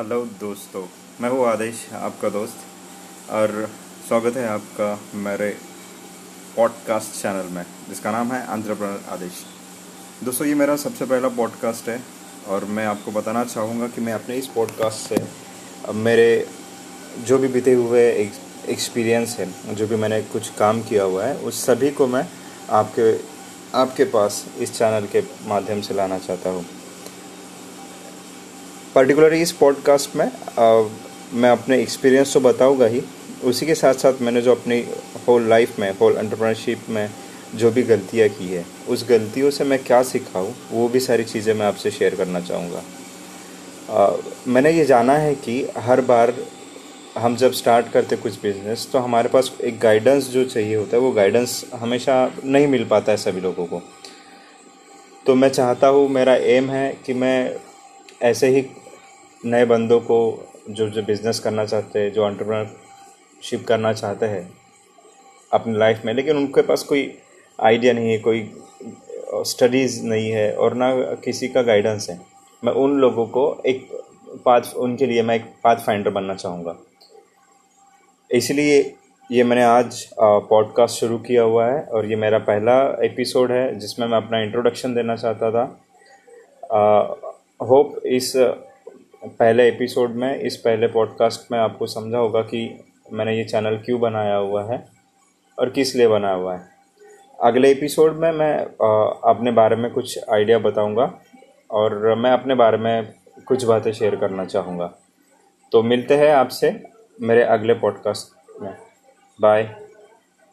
Hello दोस्तों, मैं हूँ आदेश, आपका दोस्त। और स्वागत है आपका मेरे पॉडकास्ट चैनल में, जिसका नाम है आंध्रप्रनर आदेश दोस्तों, ये मेरा सबसे पहला पॉडकास्ट है, और मैं आपको बताना चाहूँगा कि मैं अपने इस पॉडकास्ट से मेरे जो भी बीते हुए एक्सपीरियंस है, जो भी मैंने कुछ काम किया हुआ है, उस सभी को मैं आपके आपके पास इस चैनल के माध्यम से लाना चाहता हूँ। पर्टिकुलरली इस पॉडकास्ट में आ, मैं अपने एक्सपीरियंस तो बताऊँगा ही। उसी के साथ साथ मैंने जो अपनी होल लाइफ में होल एंटरप्रेन्योरशिप में जो भी गलतियाँ की है उस गलतियों से मैं क्या सीखा हूँ वो भी सारी चीज़ें मैं आपसे शेयर करना चाहूँगा। मैंने ये जाना है कि हर बार हम जब स्टार्ट करते कुछ बिज़नेस तो हमारे पास एक गाइडेंस जो चाहिए होता है वो गाइडेंस हमेशा नहीं मिल पाता है सभी लोगों को। तो मैं चाहता हूँ मेरा एम है कि मैं ऐसे ही नए बंदों को जो जो बिज़नेस करना चाहते हैं, जो एंटरप्रेन्योरशिप करना चाहते हैं, अपनी लाइफ में, लेकिन उनके पास कोई आइडिया नहीं है, कोई स्टडीज़ नहीं है और ना किसी का गाइडेंस है। मैं उन लोगों को एक पाथ उनके लिए मैं एक पाथ फाइंडर बनना चाहूँगा। इसलिए ये मैंने आज पॉडकास्ट शुरू किया हुआ है और ये मेरा पहला एपिसोड है, जिसमें मैं अपना इंट्रोडक्शन देना चाहता था। होप इस पहले एपिसोड में, इस पहले पॉडकास्ट में आपको समझा होगा कि मैंने ये चैनल क्यों बनाया हुआ है और किस लिए बनाया हुआ है। अगले एपिसोड में मैं अपने बारे में कुछ आइडिया बताऊँगा और मैं अपने बारे में कुछ बातें शेयर करना चाहूँगा। तो मिलते हैं आपसे मेरे अगले पॉडकास्ट में। बाय